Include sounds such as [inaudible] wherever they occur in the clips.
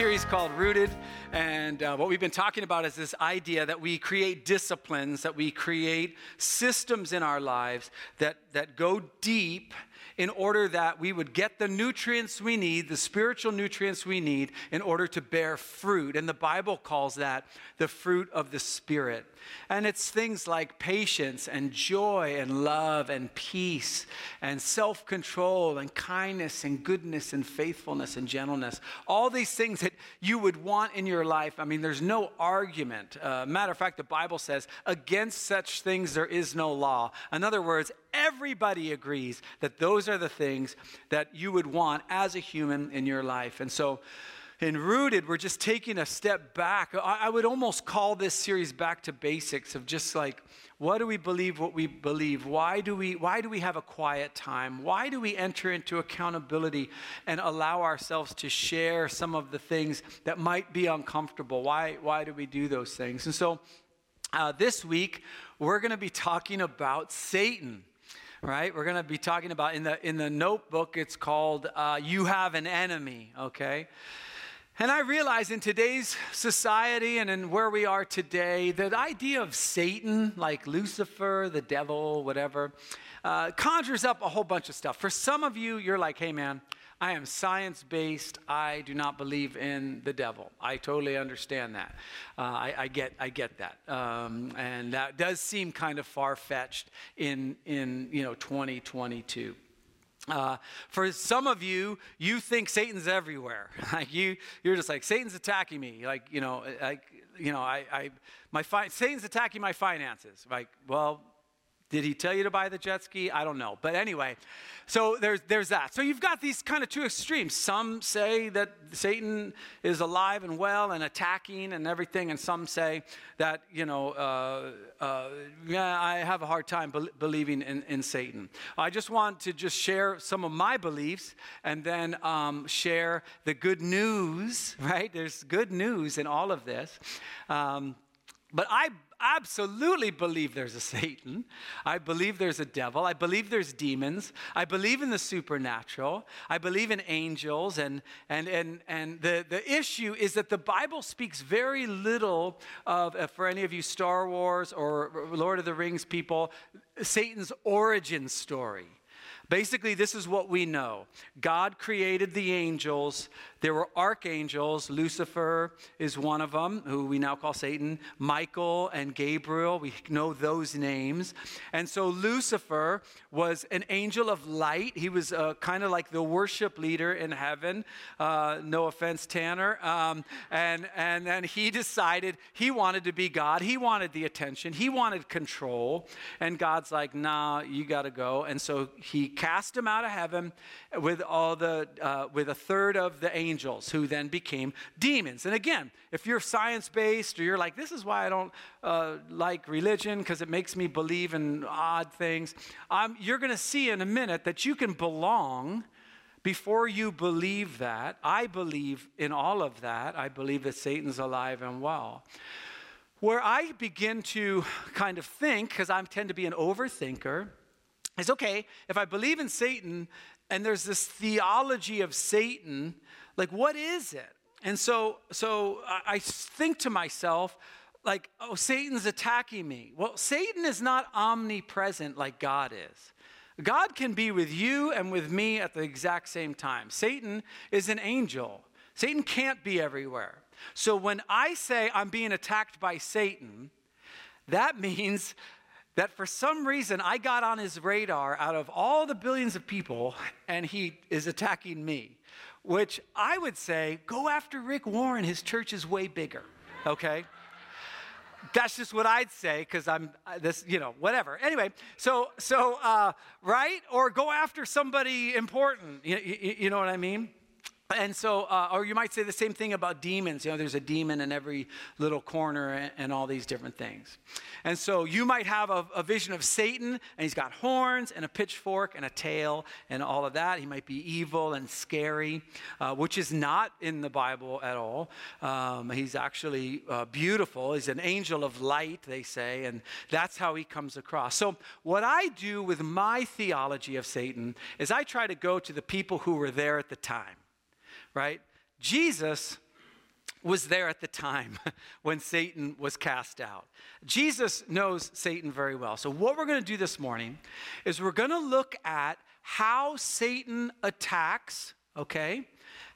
series called Rooted. And uh, what we've been talking about is this idea that we create disciplines, that we create systems in our lives that, that go deep in order that we would get the nutrients we need, the spiritual nutrients we need, in order to bear fruit. And the Bible calls that the fruit of the Spirit. And it's things like patience and joy and love and peace and self control and kindness and goodness and faithfulness and gentleness. All these things that you would want in your life. I mean, there's no argument. Uh, matter of fact, the Bible says, against such things there is no law. In other words, everybody agrees that those are the things that you would want as a human in your life. And so, in Rooted, we're just taking a step back. I, would almost call this series back to basics of just like, what do we believe what we believe? Why do we, why do we have a quiet time? Why do we enter into accountability and allow ourselves to share some of the things that might be uncomfortable? Why, why do we do those things? And so uh, this week, we're going to be talking about Satan right? We're going to be talking about in the in the notebook. It's called uh, "You Have an Enemy." Okay. And I realize in today's society and in where we are today, the idea of Satan, like Lucifer, the devil, whatever, uh, conjures up a whole bunch of stuff. For some of you, you're like, hey man, I am science based. I do not believe in the devil. I totally understand that. Uh, I, I, get, I get that. Um, and that does seem kind of far fetched in, in you know, 2022. Uh, for some of you, you think Satan's everywhere. [laughs] Like you, you're just like Satan's attacking me. Like you know, like you know, I, I my fi- Satan's attacking my finances. Like, well, did he tell you to buy the jet ski? I don't know. But anyway, so there's, there's that. So you've got these kind of two extremes. Some say that Satan is alive and well and attacking and everything, and some say that, you know, uh, uh, yeah, I have a hard time be- believing in, in Satan. I just want to just share some of my beliefs and then um, share the good news, [laughs] right? There's good news in all of this. Um, but I absolutely believe there's a Satan. I believe there's a devil. I believe there's demons. I believe in the supernatural. I believe in angels. And, and, and, and the, the issue is that the Bible speaks very little of, uh, for any of you Star Wars or Lord of the Rings people, Satan's origin story. Basically, this is what we know God created the angels there were archangels. Lucifer is one of them, who we now call Satan. Michael and Gabriel, we know those names. And so Lucifer was an angel of light. He was uh, kind of like the worship leader in heaven. Uh, no offense, Tanner. Um, and, and then he decided he wanted to be God. He wanted the attention, he wanted control. And God's like, nah, you got to go. And so he cast him out of heaven with all the, uh, with a third of the angels angels who then became demons. And again, if you're science based or you're like, this is why I don't uh, like religion because it makes me believe in odd things, um, you're going to see in a minute that you can belong before you believe that. I believe in all of that. I believe that Satan's alive and well. Where I begin to kind of think, because I tend to be an overthinker, is okay, if I believe in Satan and there's this theology of Satan like, what is it? And so, so I think to myself, like, oh, Satan's attacking me. Well, Satan is not omnipresent like God is. God can be with you and with me at the exact same time. Satan is an angel. Satan can't be everywhere. So when I say I'm being attacked by Satan, that means that for some reason I got on his radar out of all the billions of people and he is attacking me which I would say go after Rick Warren. His church is way bigger, okay? That's just what I'd say because I'm this, you know, whatever. Anyway, so so uh, right or go after somebody important. You, you, you know what I mean? And so, uh, or you might say the same thing about demons. You know, there's a demon in every little corner and, and all these different things. And so, you might have a, a, vision of Satan, and he's got horns and a pitchfork and a tail and all of that. He might be evil and scary, uh, which is not in the Bible at all. Um, he's actually uh, beautiful. He's an angel of light, they say, and that's how he comes across. So, what I do with my theology of Satan is I try to go to the people who were there at the time right? Jesus was there at the time [laughs] when Satan was cast out. Jesus knows Satan very well. So, what we're going to do this morning is we're going to look at how Satan attacks, okay?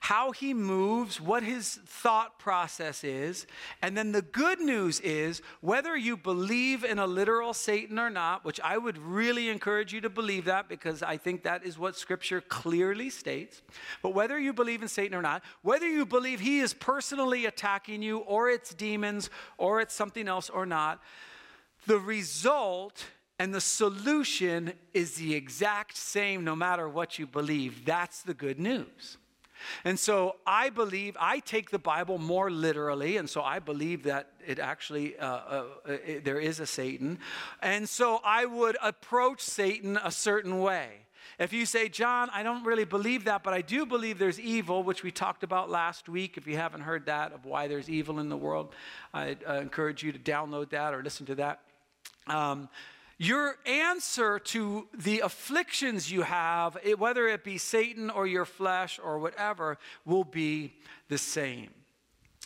how he moves, what his thought process is. And then the good news is whether you believe in a literal Satan or not, which I would really encourage you to believe that because I think that is what scripture clearly states. But whether you believe in Satan or not, whether you believe he is personally attacking you or it's demons or it's something else or not, the result and the solution is the exact same no matter what you believe. That's the good news. And so I believe, I take the Bible more literally, and so I believe that it actually, uh, uh, it, there is a Satan. And so I would approach Satan a certain way. If you say, John, I don't really believe that, but I do believe there's evil, which we talked about last week. If you haven't heard that, of why there's evil in the world, I uh, encourage you to download that or listen to that. Um, your answer to the afflictions you have, whether it be Satan or your flesh or whatever, will be the same.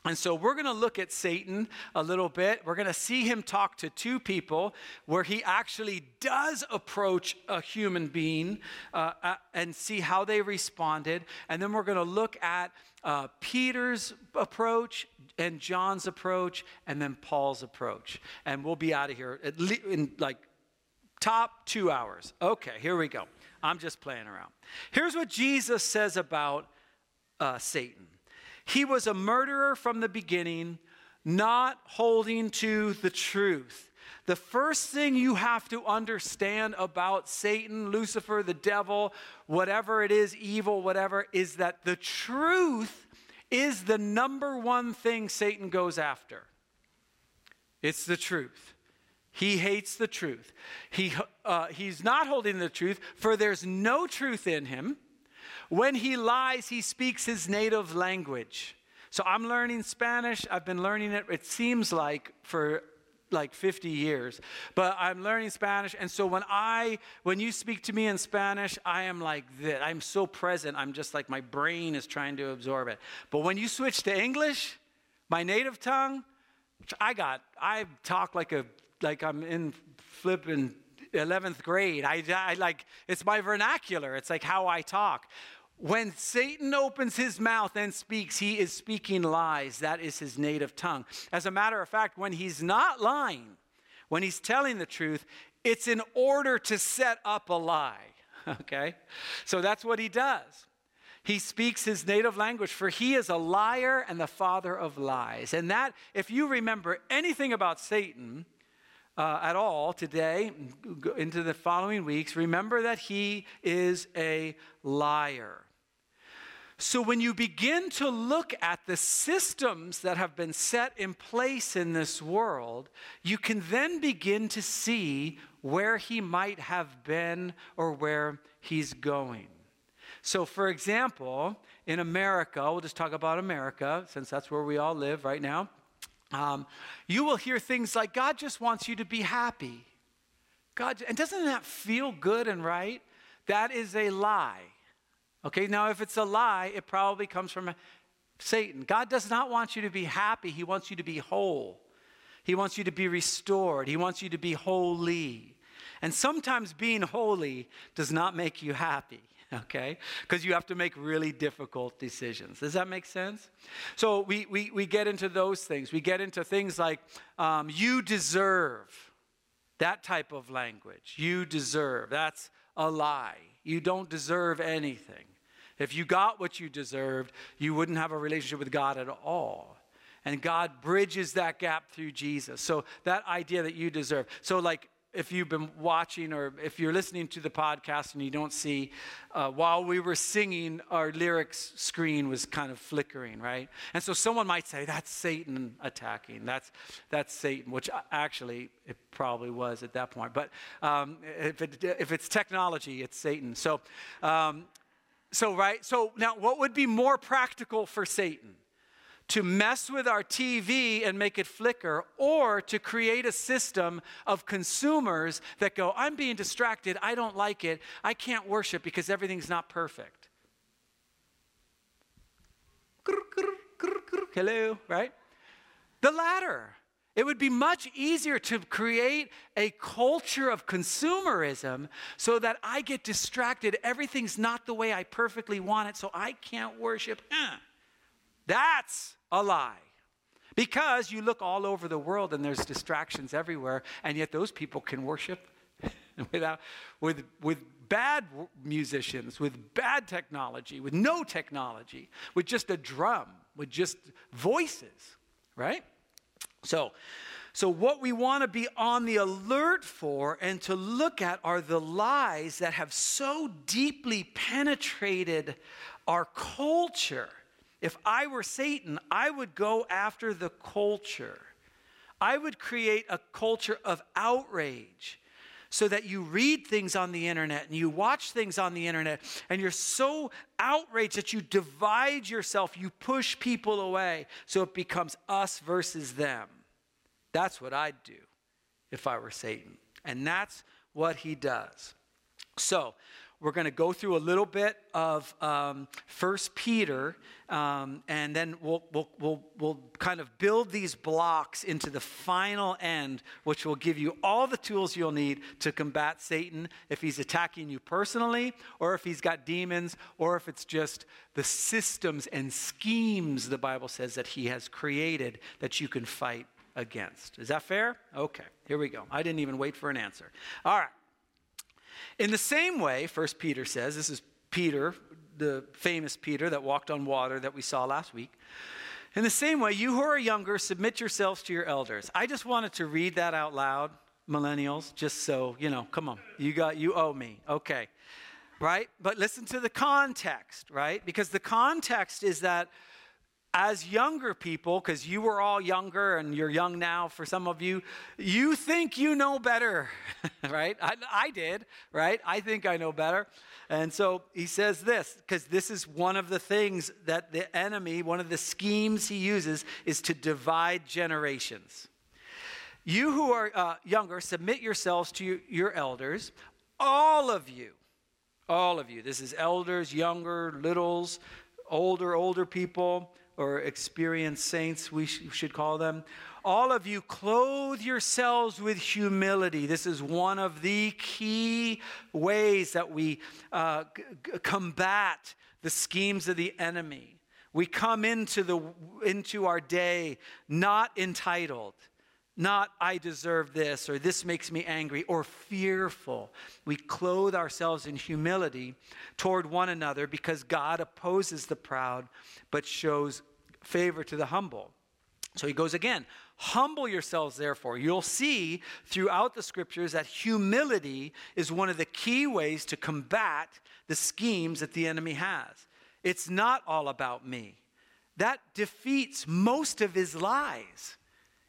And so we're going to look at Satan a little bit. We're going to see him talk to two people where he actually does approach a human being uh, and see how they responded. And then we're going to look at uh, Peter's approach and John's approach and then Paul's approach. And we'll be out of here in like Top two hours. Okay, here we go. I'm just playing around. Here's what Jesus says about uh, Satan He was a murderer from the beginning, not holding to the truth. The first thing you have to understand about Satan, Lucifer, the devil, whatever it is, evil, whatever, is that the truth is the number one thing Satan goes after. It's the truth. He hates the truth. He, uh, he's not holding the truth, for there's no truth in him. When he lies, he speaks his native language. So I'm learning Spanish. I've been learning it, it seems like, for like 50 years but i'm learning spanish and so when i when you speak to me in spanish i am like this i'm so present i'm just like my brain is trying to absorb it but when you switch to english my native tongue i got i talk like a like I'm in flipping 11th grade. I, I like, it's my vernacular. It's like how I talk. When Satan opens his mouth and speaks, he is speaking lies. That is his native tongue. As a matter of fact, when he's not lying, when he's telling the truth, it's in order to set up a lie. [laughs] Okay? So that's what he does. He speaks his native language, for he is a liar and the father of lies. And that, if you remember anything about Satan, uh, at all today, into the following weeks, remember that he is a liar. So, when you begin to look at the systems that have been set in place in this world, you can then begin to see where he might have been or where he's going. So, for example, in America, we'll just talk about America since that's where we all live right now. Um, you will hear things like, God just wants you to be happy. God, and doesn't that feel good and right? That is a lie. Okay, now if it's a lie, it probably comes from Satan. God does not want you to be happy, He wants you to be whole. He wants you to be restored, He wants you to be holy. And sometimes being holy does not make you happy. [laughs] okay? Because you have to make really difficult decisions. Does that make sense? So we, we, we get into those things. We get into things like, um, you deserve, that type of language. You deserve. That's a lie. You don't deserve anything. If you got what you deserved, you wouldn't have a relationship with God at all. And God bridges that gap through Jesus. So that idea that you deserve. So, like, if you've been watching or if you're listening to the podcast and you don't see, uh, while we were singing, our lyrics screen was kind of flickering, right? And so someone might say, that's Satan attacking. That's, that's Satan, which actually it probably was at that point. But um, if, it, if it's technology, it's Satan. So, um, so, right? So now, what would be more practical for Satan? To mess with our TV and make it flicker, or to create a system of consumers that go, I'm being distracted, I don't like it, I can't worship because everything's not perfect. Hello, right? The latter. It would be much easier to create a culture of consumerism so that I get distracted. Everything's not the way I perfectly want it, so I can't worship. Eh. That's a lie. Because you look all over the world and there's distractions everywhere, and yet those people can worship [laughs] without, with, with bad musicians, with bad technology, with no technology, with just a drum, with just voices, right? So, so what we want to be on the alert for and to look at are the lies that have so deeply penetrated our culture. If I were Satan, I would go after the culture. I would create a culture of outrage so that you read things on the internet and you watch things on the internet and you're so outraged that you divide yourself, you push people away, so it becomes us versus them. That's what I'd do if I were Satan. And that's what he does. So, we're going to go through a little bit of um, First Peter, um, and then we'll, we'll, we'll, we'll kind of build these blocks into the final end, which will give you all the tools you'll need to combat Satan if he's attacking you personally, or if he's got demons, or if it's just the systems and schemes the Bible says that he has created that you can fight against. Is that fair? Okay, here we go. I didn't even wait for an answer. All right. In the same way, First Peter says, this is Peter, the famous Peter that walked on water that we saw last week. In the same way, you who are younger, submit yourselves to your elders. I just wanted to read that out loud, millennials, just so, you know, come on. You got you owe me. Okay. Right? But listen to the context, right? Because the context is that as younger people, because you were all younger and you're young now for some of you, you think you know better, [laughs] right? I, I, did, right? I think I know better. And so he says this, because this is one of the things that the enemy, one of the schemes he uses, is to divide generations. You who are uh, younger, submit yourselves to your elders, all of you. All of you. This is elders, younger, littles, older, older people or experienced saints, we sh- should call them. All of you, clothe yourselves with humility. This is one of the key ways that we uh, g- combat the schemes of the enemy. We come into, the, into our day not entitled, not I deserve this or this makes me angry or fearful. We clothe ourselves in humility toward one another because God opposes the proud but shows favor to the humble. So he goes again, humble yourselves, therefore. You'll see throughout the scriptures that humility is one of the key ways to combat the schemes that the enemy has. It's not all about me. That defeats most of his lies.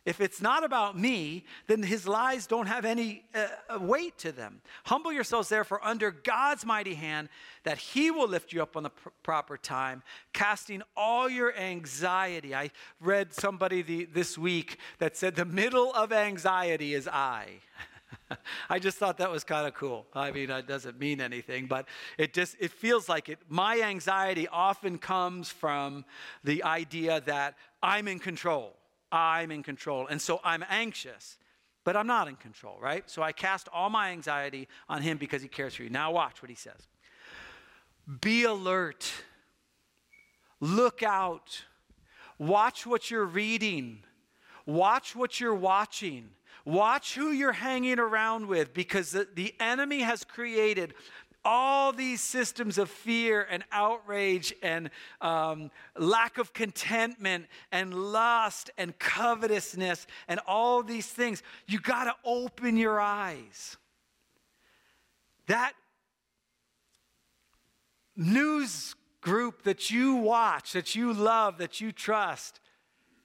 If it's not about me, then his lies don't have any uh, uh, weight to them. Humble yourselves, therefore, under God's mighty hand, that he will lift you up on the pr- proper time, casting all your anxiety. I read somebody the, this week that said, The middle of anxiety is I. [laughs] I just thought that was kind of cool. I mean, it doesn't mean anything, but it just it feels like it. My anxiety often comes from the idea that I'm in control. I'm in control. And so I'm anxious, but I'm not in control, right? So I cast all my anxiety on him because he cares for you. Now, watch what he says Be alert, look out, watch what you're reading, watch what you're watching. Watch who you're hanging around with because the, the enemy has created all these systems of fear and outrage and um, lack of contentment and lust and covetousness and all these things, you got to open your eyes. That news group that you watch, that you love, that you trust,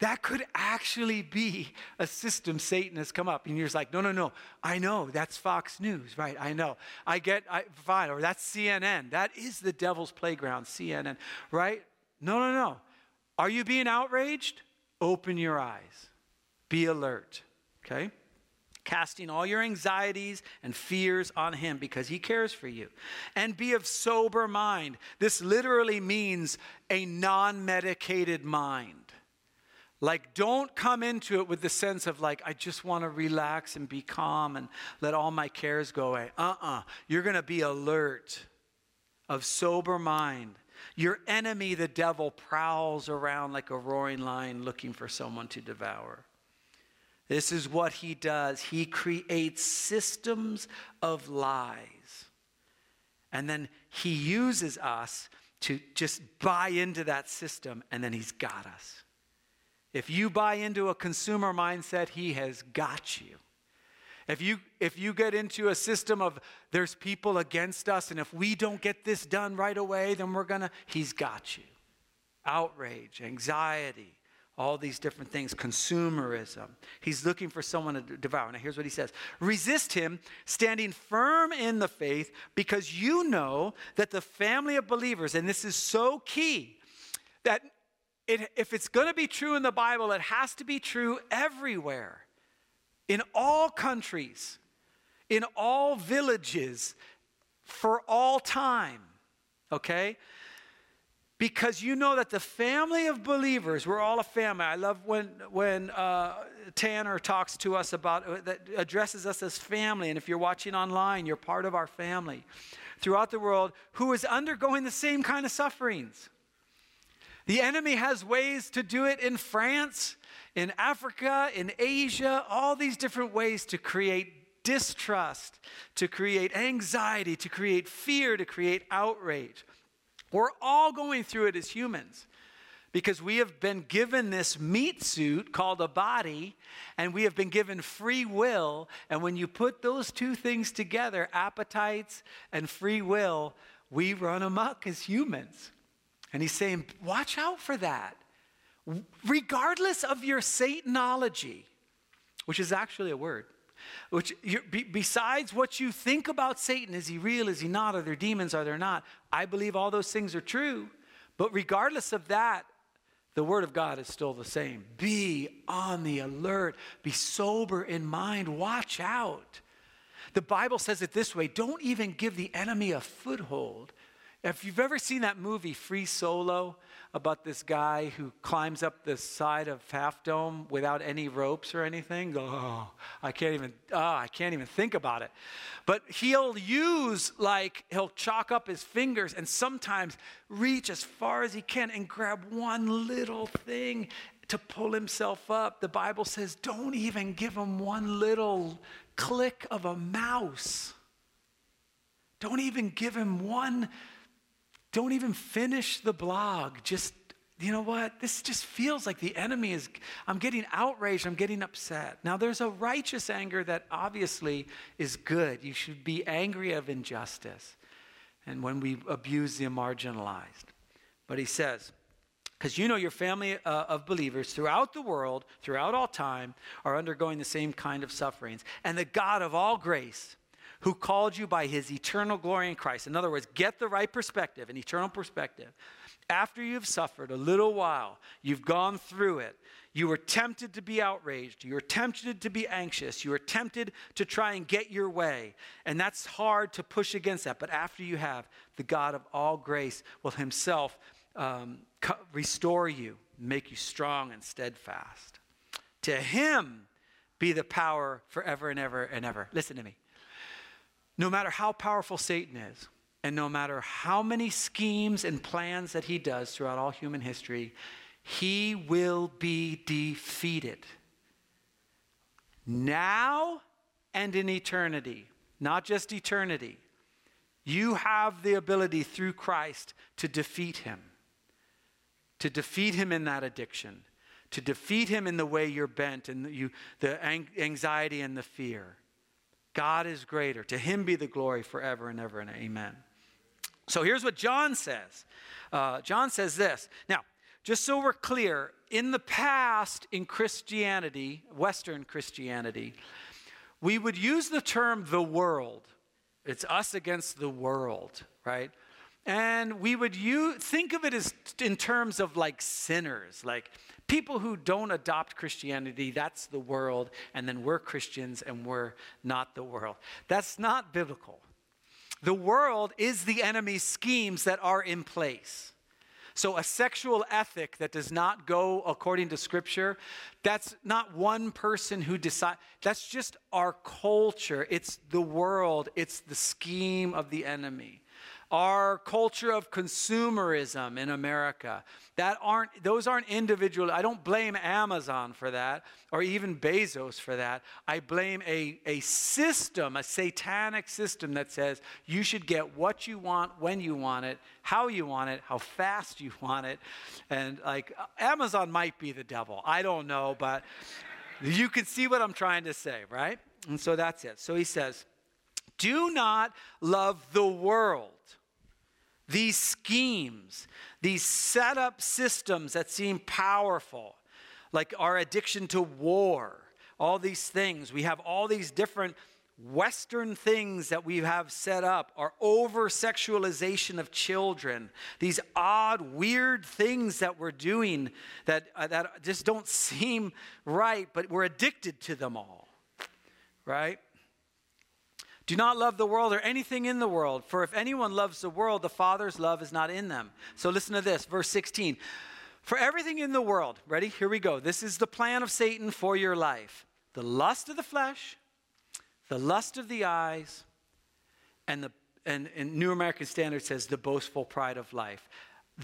that could actually be a system Satan has come up. And you're just like, no, no, no. I know that's Fox News, right? I know. I get, I, fine. Or that's CNN. That is the devil's playground, CNN, right? No, no, no. Are you being outraged? Open your eyes. Be alert, okay? Casting all your anxieties and fears on him because he cares for you. And be of sober mind. This literally means a non medicated mind Like, don't come into it with the sense of, like, I just want to relax and be calm and let all my cares go away. Uh uh-uh. uh. you are going to be alert, of sober mind. Your enemy, the devil, prowls around like a roaring lion looking for someone to devour. This is what he does. He creates systems of lies. And then he uses us to just buy into that system, and then he's got us. If you buy into a consumer mindset, he has got you. If you, if you get into a system of there's people against us, and if we don't get this done right away, then we're gonna, he's got you. Outrage, anxiety, all these different things, consumerism. He's looking for someone to devour. Now, here's what he says Resist him, standing firm in the faith, because you know that the family of believers, and this is so key, that it, if it's going to be true in the Bible, it has to be true everywhere, in all countries, in all villages, for all time. Okay? Because you know that the family of believers, we're all a family. I love when, when uh, Tanner talks to us about, uh, that addresses us as family. And if you're watching online, you're part of our family throughout the world who is undergoing the same kind of sufferings. The enemy has ways to do it in France, in Africa, in Asia, all these different ways to create distrust, to create anxiety, to create fear, to create outrage. We're all going through it as humans because we have been given this meat suit called a body and we have been given free will. And when you put those two things together, appetites and free will, we run amok as humans. And he's saying, watch out for that. Regardless of your Satanology, which is actually a word, which besides what you think about Satan, is he real? Is he not? Are there demons? Are there not? I believe all those things are true. But regardless of that, the word of God is still the same. Be on the alert, be sober in mind, watch out. The Bible says it this way don't even give the enemy a foothold. If you've ever seen that movie, Free Solo, about this guy who climbs up the side of Half Dome without any ropes or anything, oh, I can't even, oh, I can't even think about it. But he'll use, like, he'll chalk up his fingers and sometimes reach as far as he can and grab one little thing to pull himself up. The Bible says, don't even give him one little click of a mouse. Don't even give him one don't even finish the blog. Just, you know what? This just feels like the enemy is, I'm getting outraged, I'm getting upset. Now, there's a righteous anger that obviously is good. You should be angry of injustice and when we abuse the marginalized. But he says, because you know your family uh, of believers throughout the world, throughout all time, are undergoing the same kind of sufferings. And the God of all grace, who called you by his eternal glory in Christ. In other words, get the right perspective, an eternal perspective. After you've suffered a little while, you've gone through it, you were tempted to be outraged, you were tempted to be anxious, you were tempted to try and get your way. And that's hard to push against that. But after you have, the God of all grace will himself um, restore you, make you strong and steadfast. To him be the power forever and ever and ever. Listen to me. No matter how powerful Satan is, and no matter how many schemes and plans that he does throughout all human history, he will be defeated. Now and in eternity, not just eternity. You have the ability through Christ to defeat him, to defeat him in that addiction, to defeat him in the way you're bent and you, the anxiety and the fear. God is greater. To him be the glory forever and ever and amen. So here's what John says. Uh, John says this. Now, just so we're clear, in the past in Christianity, Western Christianity, we would use the term the world. It's us against the world, right? And we would use, think of it as in terms of like sinners, like people who don't adopt Christianity, that's the world, and then we're Christians and we're not the world. That's not biblical. The world is the enemy's schemes that are in place. So, a sexual ethic that does not go according to Scripture, that's not one person who decides. That's just our culture. It's the world, it's the scheme of the enemy our culture of consumerism in America. That aren't those aren't individual. I don't blame Amazon for that or even Bezos for that. I blame a, a system, a satanic system that says you should get what you want when you want it, how you want it, how fast you want it. And like Amazon might be the devil. I don't know, but you can see what I'm trying to say, right? And so that's it. So he says, do not love the world these schemes, these set up systems that seem powerful, like our addiction to war, all these things. We have all these different Western things that we have set up, our over sexualization of children, these odd, weird things that we're doing that, uh, that just don't seem right, but we're addicted to them all, right? Do not love the world or anything in the world, for if anyone loves the world, the Father's love is not in them. So listen to this, verse 16. For everything in the world, ready? Here we go. This is the plan of Satan for your life the lust of the flesh, the lust of the eyes, and the and, and New American Standard says the boastful pride of life.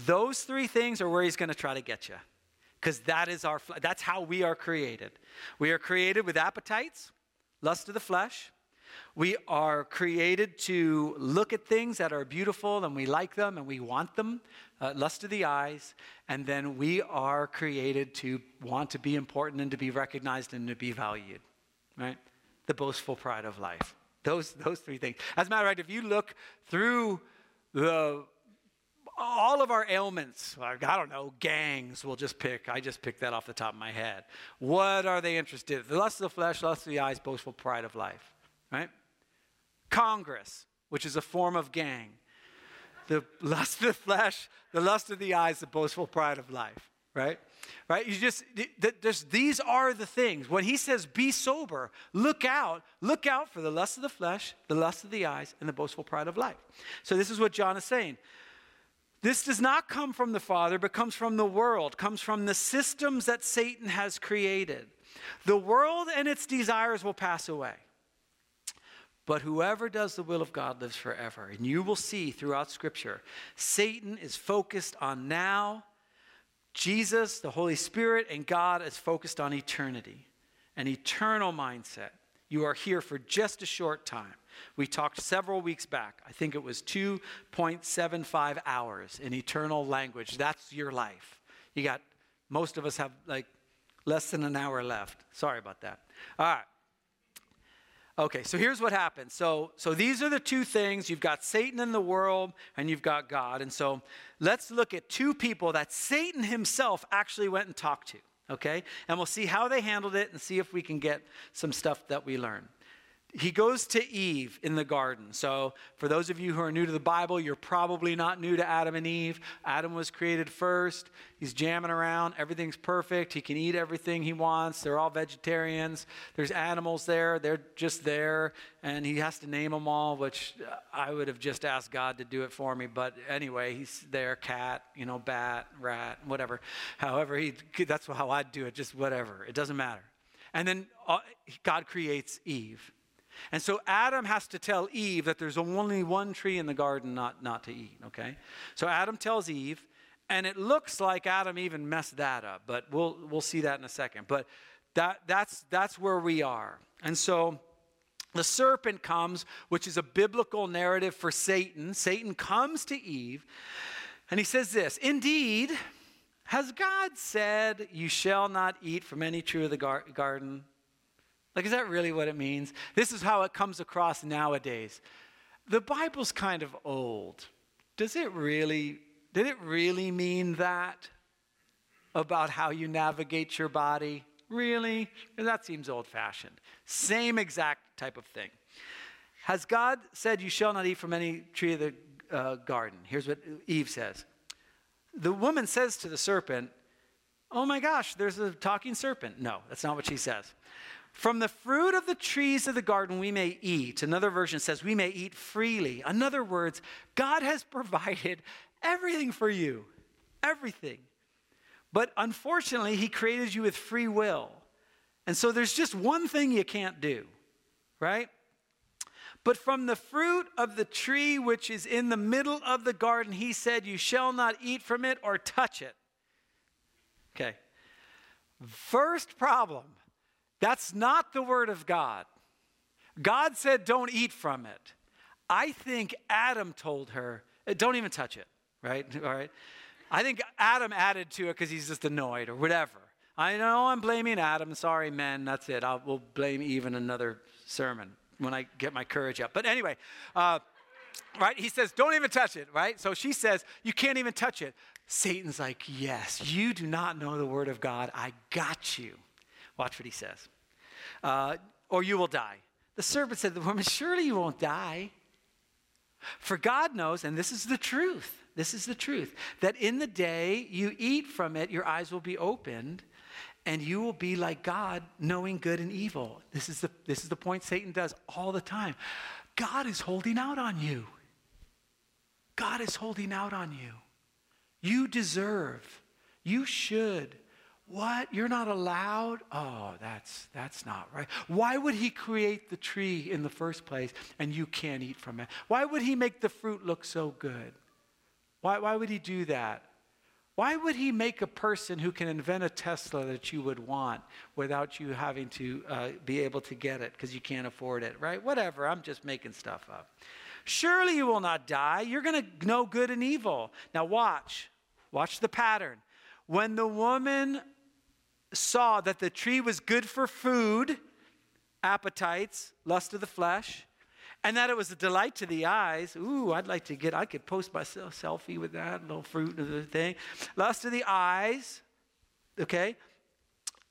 Those three things are where he's going to try to get you. Because that is our that's how we are created. We are created with appetites, lust of the flesh, we are created to look at things that are beautiful and we like them and we want them, uh, lust of the eyes. And then we are created to want to be important and to be recognized and to be valued, right? The boastful pride of life. Those, those three things. As a matter of fact, if you look through the all of our ailments, I don't know, gangs, we'll just pick, I just picked that off the top of my head. What are they interested in? The lust of the flesh, lust of the eyes, boastful pride of life right? Congress, which is a form of gang. The lust of the flesh, the lust of the eyes, the boastful pride of life, right? Right? You just, these are the things. When he says be sober, look out, look out for the lust of the flesh, the lust of the eyes, and the boastful pride of life. So this is what John is saying. This does not come from the Father, but comes from the world, comes from the systems that Satan has created. The world and its desires will pass away. But whoever does the will of God lives forever. And you will see throughout Scripture, Satan is focused on now. Jesus, the Holy Spirit, and God is focused on eternity, an eternal mindset. You are here for just a short time. We talked several weeks back. I think it was 2.75 hours in eternal language. That's your life. You got, most of us have like less than an hour left. Sorry about that. All right. Okay, so here's what happens. So, so these are the two things. You've got Satan in the world, and you've got God. And so let's look at two people that Satan himself actually went and talked to. Okay? And we'll see how they handled it and see if we can get some stuff that we learn he goes to Eve in the garden. So, for those of you who are new to the Bible, you're probably not new to Adam and Eve. Adam was created first. He's jamming around. Everything's perfect. He can eat everything he wants. They're all vegetarians. There's animals there. They're just there. And he has to name them all, which I would have just asked God to do it for me. But anyway, he's there cat, you know, bat, rat, whatever. However, he, that's how I'd do it, just whatever. It doesn't matter. And then uh, God creates Eve. And so Adam has to tell Eve that there's only one tree in the garden not, not to eat, okay? So Adam tells Eve, and it looks like Adam even messed that up, but we'll, we'll see that in a second. But that, that's, that's where we are. And so the serpent comes, which is a biblical narrative for Satan. Satan comes to Eve, and he says this Indeed, has God said, You shall not eat from any tree of the gar- garden? Like, is that really what it means? This is how it comes across nowadays. The Bible's kind of old. Does it really, did it really mean that about how you navigate your body? Really? That seems old fashioned. Same exact type of thing. Has God said, You shall not eat from any tree of the uh, garden? Here's what Eve says. The woman says to the serpent, Oh my gosh, there's a talking serpent. No, that's not what she says. From the fruit of the trees of the garden we may eat. Another version says we may eat freely. In other words, God has provided everything for you. everything. But unfortunately, He created you with free will. And so there's just one thing you can't do, right? But from the fruit of the tree which is in the middle of the garden, he said, You shall not eat from it or touch it. Okay. First problem that's not the word of God. God said, Don't eat from it. I think Adam told her, uh, Don't even touch it, right? [laughs] All right. I think Adam added to it because he's just annoyed or whatever. I know I'm blaming Adam. Sorry, men. That's it. I will blame even another sermon when I get my courage up. But anyway, uh, right? He says, don't even touch it, right? So she says, you can't even touch it. Satan's like, yes, you do not know the word of God. I got you. Watch what he says. Uh, or you will die. The serpent said to the woman, surely you won't die. For God knows, and this is the truth, this is the truth, that in the day you eat from it, your eyes will be opened and you will be like God, knowing good and evil. This is the, this is the point Satan does all the time. God is holding out on you. God is holding out on you. You deserve. You should. What? You're not allowed? Oh, that's that's not right. Why would he create the tree in the first place and you can't eat from it? Why would he make the fruit look so good? Why, why would he do that? Why would he make a person who can invent a Tesla that you would want without you having to uh, be able to get it because you can't afford it, right? Whatever, I'm just making stuff up. Surely you will not die. You're going to know good and evil. Now, watch. Watch the pattern. When the woman saw that the tree was good for food, appetites, lust of the flesh, and that it was a delight to the eyes. Ooh, I'd like to get, I could post myself selfie with that little fruit and the thing. Lust of the eyes, okay?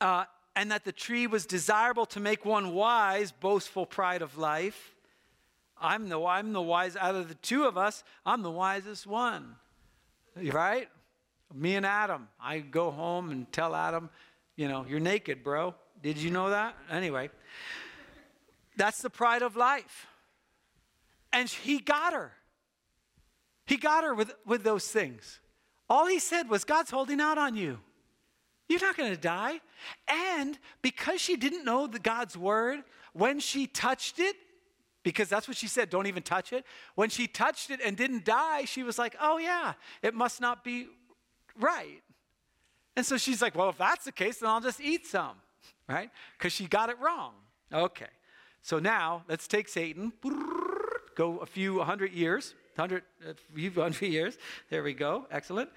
Uh, and that the tree was desirable to make one wise, boastful pride of life. I'm the, I'm the wise, out of the two of us, I'm the wisest one, right? Me and Adam. I go home and tell Adam, you know, you're naked, bro. Did you know that? Anyway, that's the pride of life. And he got her. He got her with, with those things. All he said was, God's holding out on you. You're not going to die. And because she didn't know the God's word, when she touched it, because that's what she said, don't even touch it. When she touched it and didn't die, she was like, oh, yeah, it must not be right. And so she's like, well, if that's the case, then I'll just eat some, [laughs] right? Because she got it wrong. Okay. So now let's take Satan [laughs] go a few hundred years, hundred, a few [laughs] hundred years. There we go. Excellent.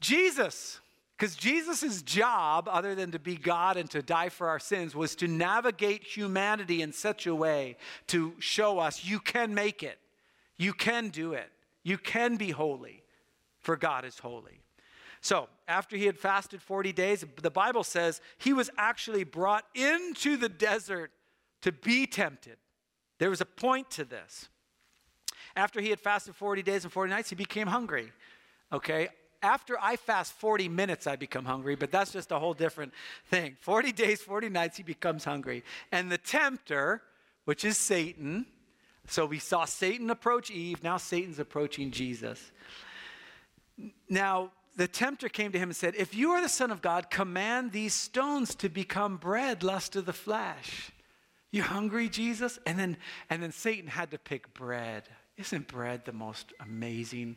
Jesus, because Jesus' job, other than to be God and to die for our sins, was to navigate humanity in such a way to show us you can make it, you can do it, you can be holy, for God is holy. So, after he had fasted 40 days, the Bible says he was actually brought into the desert to be tempted. There was a point to this. After he had fasted 40 days and 40 nights, he became hungry. Okay? After I fast 40 minutes, I become hungry, but that's just a whole different thing. 40 days, 40 nights, he becomes hungry. And the tempter, which is Satan, so we saw Satan approach Eve, now Satan's approaching Jesus. Now, the tempter came to him and said, If you are the Son of God, command these stones to become bread, lust of the flesh. You hungry, Jesus? And then, and then Satan had to pick bread. Isn't bread the most amazing?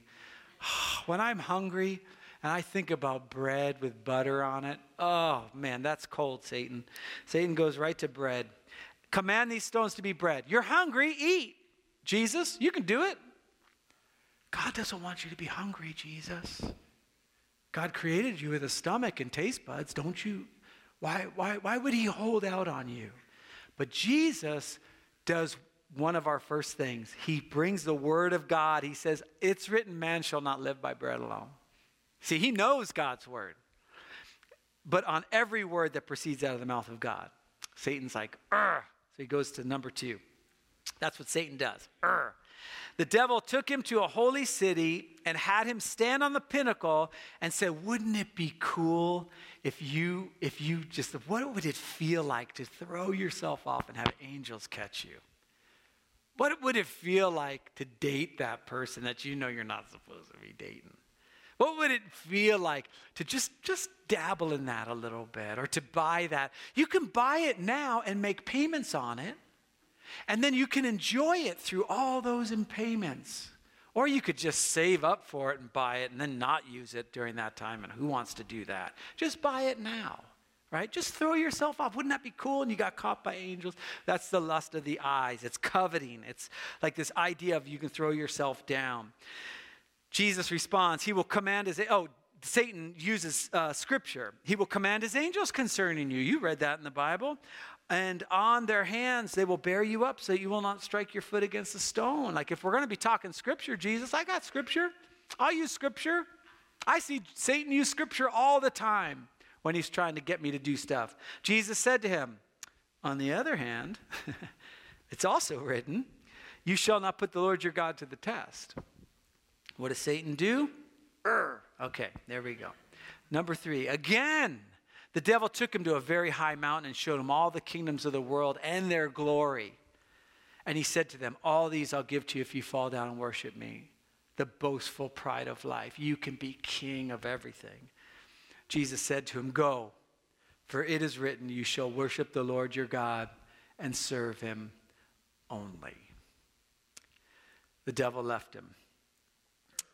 [sighs] When I'm hungry and I think about bread with butter on it, oh man, that's cold, Satan. Satan goes right to bread. Command these stones to be bread. You're hungry, eat. Jesus, you can do it. God doesn't want you to be hungry, Jesus. God created you with a stomach and taste buds. Don't you? Why, why, why would he hold out on you? But Jesus does one of our first things. He brings the word of God. He says, It's written, man shall not live by bread alone. See, he knows God's word. But on every word that proceeds out of the mouth of God, Satan's like, Ugh. So he goes to number two. That's what Satan does. Ugh. The devil took him to a holy city and had him stand on the pinnacle and said, Wouldn't it be cool if you, if you just, what would it feel like to throw yourself off and have angels catch you? What would it feel like to date that person that you know you're not supposed to be dating? What would it feel like to just, just dabble in that a little bit or to buy that? You can buy it now and make payments on it, and then you can enjoy it through all those payments. Or you could just save up for it and buy it and then not use it during that time. And who wants to do that? Just buy it now, right? Just throw yourself off. Wouldn't that be cool? And you got caught by angels. That's the lust of the eyes. It's coveting. It's like this idea of you can throw yourself down. Jesus responds, He will command His, oh, Satan uses uh, scripture. He will command his angels concerning you. You read that in the Bible. And on their hands they will bear you up so that you will not strike your foot against a stone. Like if we're going to be talking scripture, Jesus, I got scripture. I'll use scripture. I see Satan use scripture all the time when he's trying to get me to do stuff. Jesus said to him, On the other hand, [laughs] it's also written, You shall not put the Lord your God to the test. What does Satan do? Urgh. Okay, there we go. Number three, again, the devil took him to a very high mountain and showed him all the kingdoms of the world and their glory. And he said to them, All these I'll give to you if you fall down and worship me. The boastful pride of life. You can be king of everything. Jesus said to him, Go, for it is written, You shall worship the Lord your God and serve him only. The devil left him.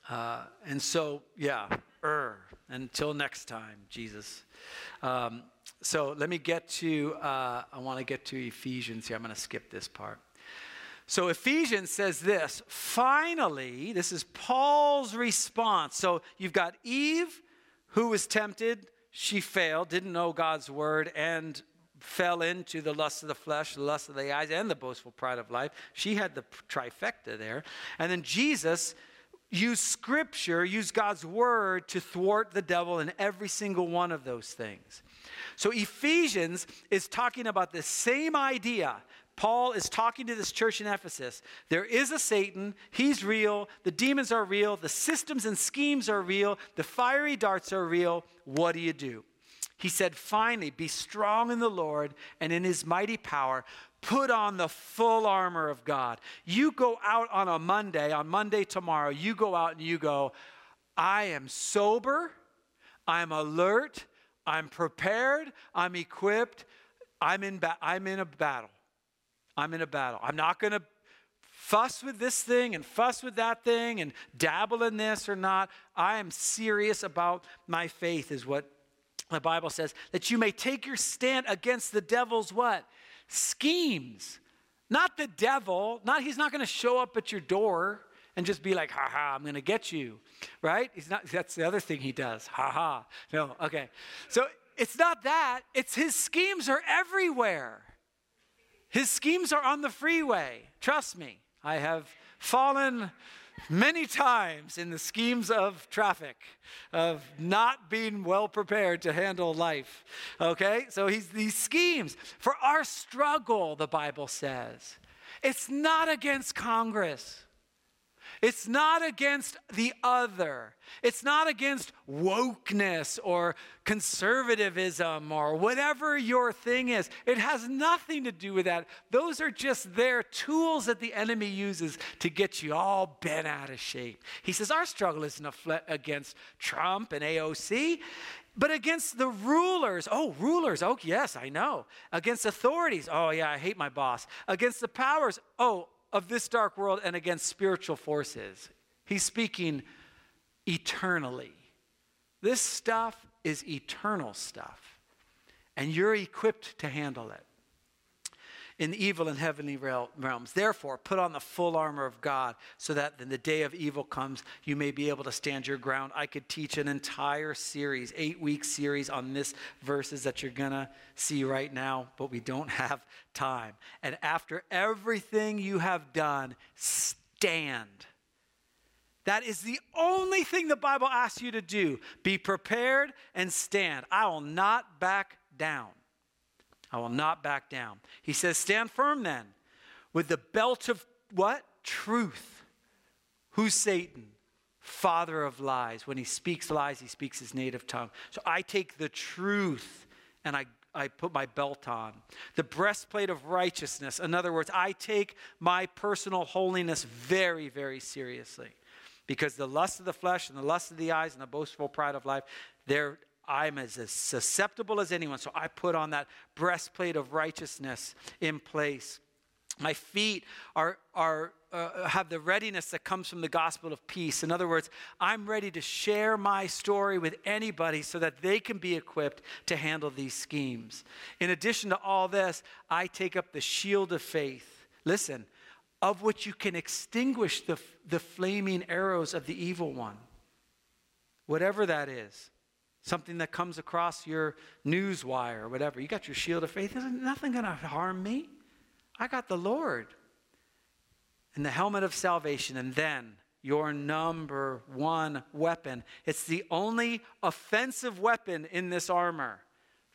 Uh, and so, yeah, er, until next time, Jesus. Um, so let me get to, uh, I want to get to Ephesians here. I'm going to skip this part. So Ephesians says this finally, this is Paul's response. So you've got Eve, who was tempted, she failed, didn't know God's word, and fell into the lust of the flesh, the lust of the eyes, and the boastful pride of life. She had the trifecta there. And then Jesus use scripture, use God's word to thwart the devil in every single one of those things. So Ephesians is talking about the same idea. Paul is talking to this church in Ephesus. There is a Satan. He's real. The demons are real. The systems and schemes are real. The fiery darts are real. What do you do? He said, finally, be strong in the Lord and in his mighty power. Put on the full armor of God. You go out on a Monday, on Monday tomorrow, you go out and you go, I am sober, I'm alert, I'm prepared, I'm equipped, I'm in, ba- I'm in a battle. I'm in a battle. I'm not going to fuss with this thing and fuss with that thing and dabble in this or not. I am serious about my faith, is what the Bible says, that you may take your stand against the devil's what? schemes. Not the devil, not he's not going to show up at your door and just be like, ha ha, I'm going to get you, right? He's not, that's the other thing he does, ha ha. No, okay. So it's not that, it's his schemes are everywhere. His schemes are on the freeway. Trust me, I have fallen many times in the schemes of traffic, of not being well prepared to handle life. Okay? So he's these schemes. For our struggle, the Bible says, it's not against Congress. It's not against the other. It's not against wokeness or conservatism or whatever your thing is. It has nothing to do with that. Those are just their tools that the enemy uses to get you all bent out of shape. He says, Our struggle isn't against Trump and AOC but against the rulers. Oh, rulers. Oh, yes, I know. Against authorities. Oh, yeah, I hate my boss. Against the powers. Oh, of this dark world and against spiritual forces. He's speaking eternally. This stuff is eternal stuff, and you're equipped to handle it in the evil and heavenly realms. Therefore, put on the full armor of God so that when the day of evil comes, you may be able to stand your ground. I could teach an entire series, eight week series on this verses that you're going to see right now, but we don't [laughs] have time. And after everything you have done, stand. That is the only thing the Bible asks you to do. Be prepared and stand. I will not back down. I will not back down. He says, Stand firm then with the belt of what? Truth. Who's Satan? Father of lies. When he speaks lies, he speaks his native tongue. So I take the truth and I, I put my belt on. The breastplate of righteousness. In other words, I take my personal holiness very, very seriously. Because the lust of the flesh and the lust of the eyes and the boastful pride of life, they're I'm as susceptible as anyone. So I put on that breastplate of righteousness in place. My feet are, are, uh, have the readiness that comes from the gospel of peace. In other words, I'm ready to share my story with anybody so that they can be equipped to handle these schemes. In addition to all this, I take up the shield of faith. Listen, of which you can extinguish the, the flaming arrows of the evil one. Whatever that is something that comes across your news wire or whatever. You got your shield of faith. There's nothing going to harm me. I got the Lord. And the helmet of salvation. And then your number one weapon. It's the only offensive weapon in this armor.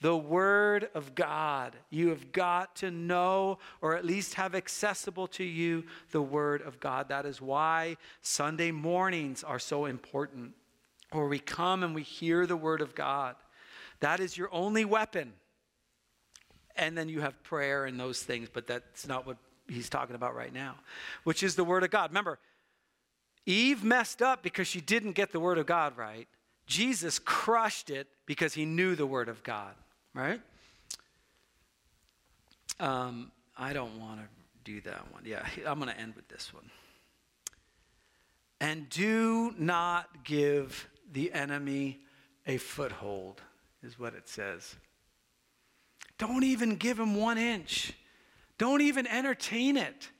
The Word of God. You have got to know, or at least have accessible to you, the Word of God. That is why Sunday mornings are so important or we come and we hear the word of God. That is your only weapon. And then you have prayer and those things, but that's not what he's talking about right now, which is the word of God. Remember, Eve messed up because she didn't get the word of God right. Jesus crushed it because he knew the word of God, right? Um, I don't want to do that one. Yeah, I'm going to end with this one. And do not give the enemy a foothold, is what it says. Don't even give him one inch. Don't even entertain it.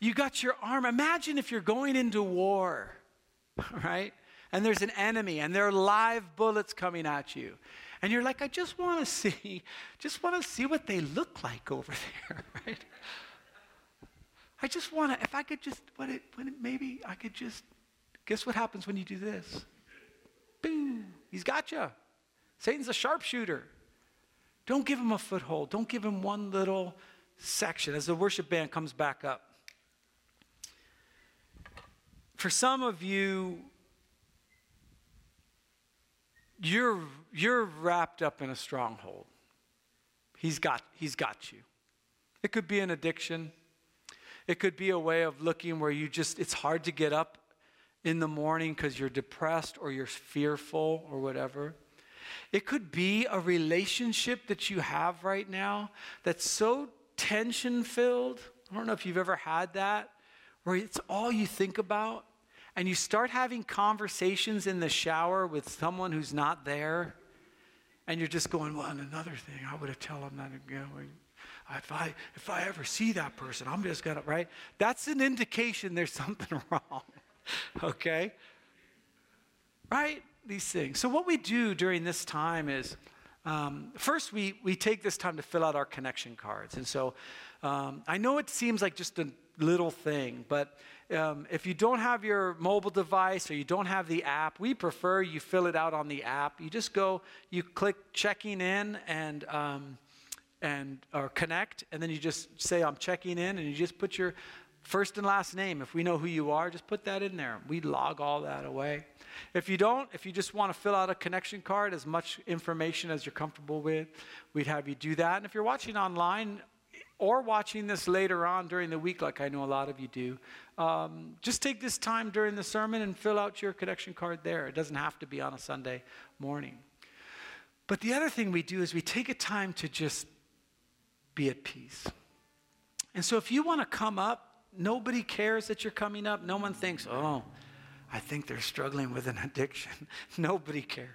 You got your arm. Imagine if you're going into war, [laughs] right? And there's an enemy and there are live bullets coming at you. And you're like, I just want to [laughs] see, just want to see what they look like over [laughs] there, right? I just want to, if I could just, what it, what it, maybe I could just, guess what happens when you do this? Boom, he's got you. Satan's a sharpshooter. Don't give him a foothold. Don't give him one little section as the worship band comes back up. For some of you, you're, you're wrapped up in a stronghold. He's got, he's got you. It could be an addiction. It could be a way of looking where you just, it's hard to get up in the morning because you're depressed or you're fearful or whatever. It could be a relationship that you have right now that's so tension filled. I don't know if you've ever had that, where it's all you think about. And you start having conversations in the shower with someone who's not there. And you're just going, well, and another thing, I would have told them that again. If I, if I ever see that person, I'm just going to, right? That's an indication there's [laughs] something wrong. [laughs] okay? Right? These things. So, what we do during this time is um, first, we, we take this time to fill out our connection cards. And so, um, I know it seems like just a little thing, but um, if you don't have your mobile device or you don't have the app, we prefer you fill it out on the app. You just go, you click checking in and um, and or connect, and then you just say I'm checking in, and you just put your First and last name, if we know who you are, just put that in there. We log all that away. If you don't, if you just want to fill out a connection card, as much information as you're comfortable with, we'd have you do that. And if you're watching online or watching this later on during the week, like I know a lot of you do, um, just take this time during the sermon and fill out your connection card there. It doesn't have to be on a Sunday morning. But the other thing we do is we take a time to just be at peace. And so if you want to come up, Nobody cares that you're coming up. No one thinks, oh, I think they're struggling with an [laughs] addiction. Nobody cares.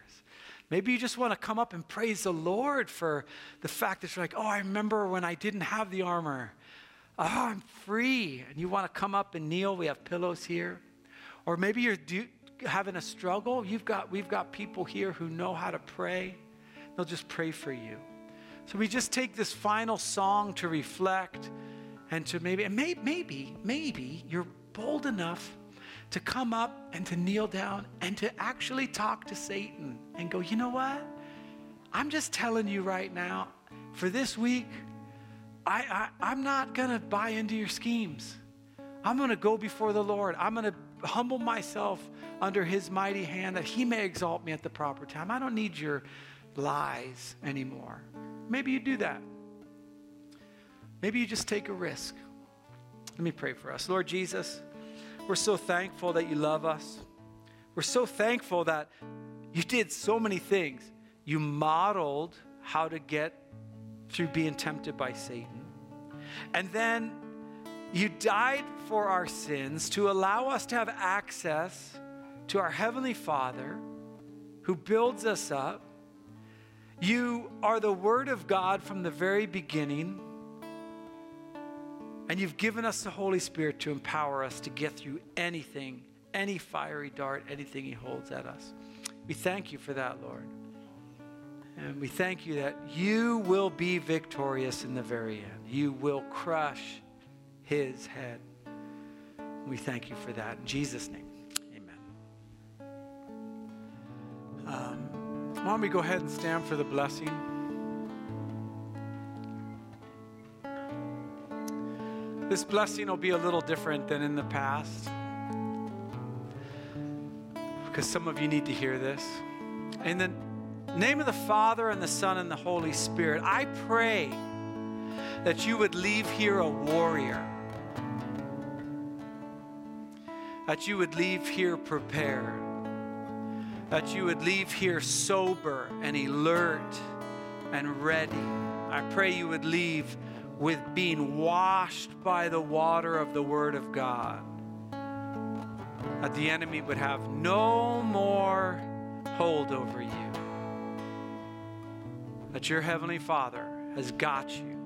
Maybe you just want to come up and praise the Lord for the fact that you're like, oh, I remember when I didn't have the armor. Oh, I'm free. And you want to come up and kneel. We have pillows here. Or maybe you're do, having a struggle. You've got, we've got people here who know how to pray. They'll just pray for you. So we just take this final song to reflect and to maybe, and may, maybe, maybe you're bold enough to come up and to kneel down and to actually talk to Satan and go, you know what? I'm just telling you right now, for this week, I, I, am not going to buy into your schemes. I'm going to go before the Lord. I'm going to humble myself under his mighty hand that he may exalt me at the proper time. I don't need your lies anymore. Maybe you do that. Maybe you just take a risk. Let me pray for us. Lord Jesus, we're so thankful that you love us. we're so thankful that you did so many things. You modeled how to get through being tempted by Satan. And then you died for our sins to allow us to have access to our Heavenly Father who builds us up. You are the Word of God from the very beginning. And you've given us the Holy Spirit to empower us to get through anything, any fiery dart, anything He holds at us. We thank you for that, Lord. And we thank you that you will be victorious in the very end. You will crush his head. We thank you for that. In Jesus' name, amen. Um, why don't we go ahead and stand for the blessing? This blessing will be a little different than in the past because some of you need to hear this. In the name of the Father and the Son and the Holy Spirit, I pray that you would leave here a warrior, that you would leave here prepared, that you would leave here sober and alert and ready. I pray you would leave with being washed by the water of the Word of God. That the enemy would have no more hold over you. That your Heavenly Father has got you,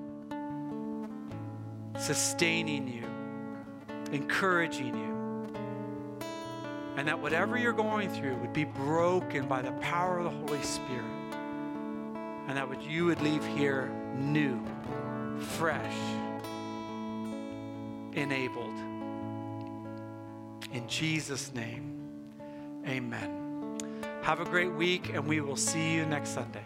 sustaining you, encouraging you. And that whatever you're going through would be broken by the power of the Holy Spirit. And that what you would leave here new fresh, enabled. In Jesus' name, amen. Have a great week, and we will see you next Sunday.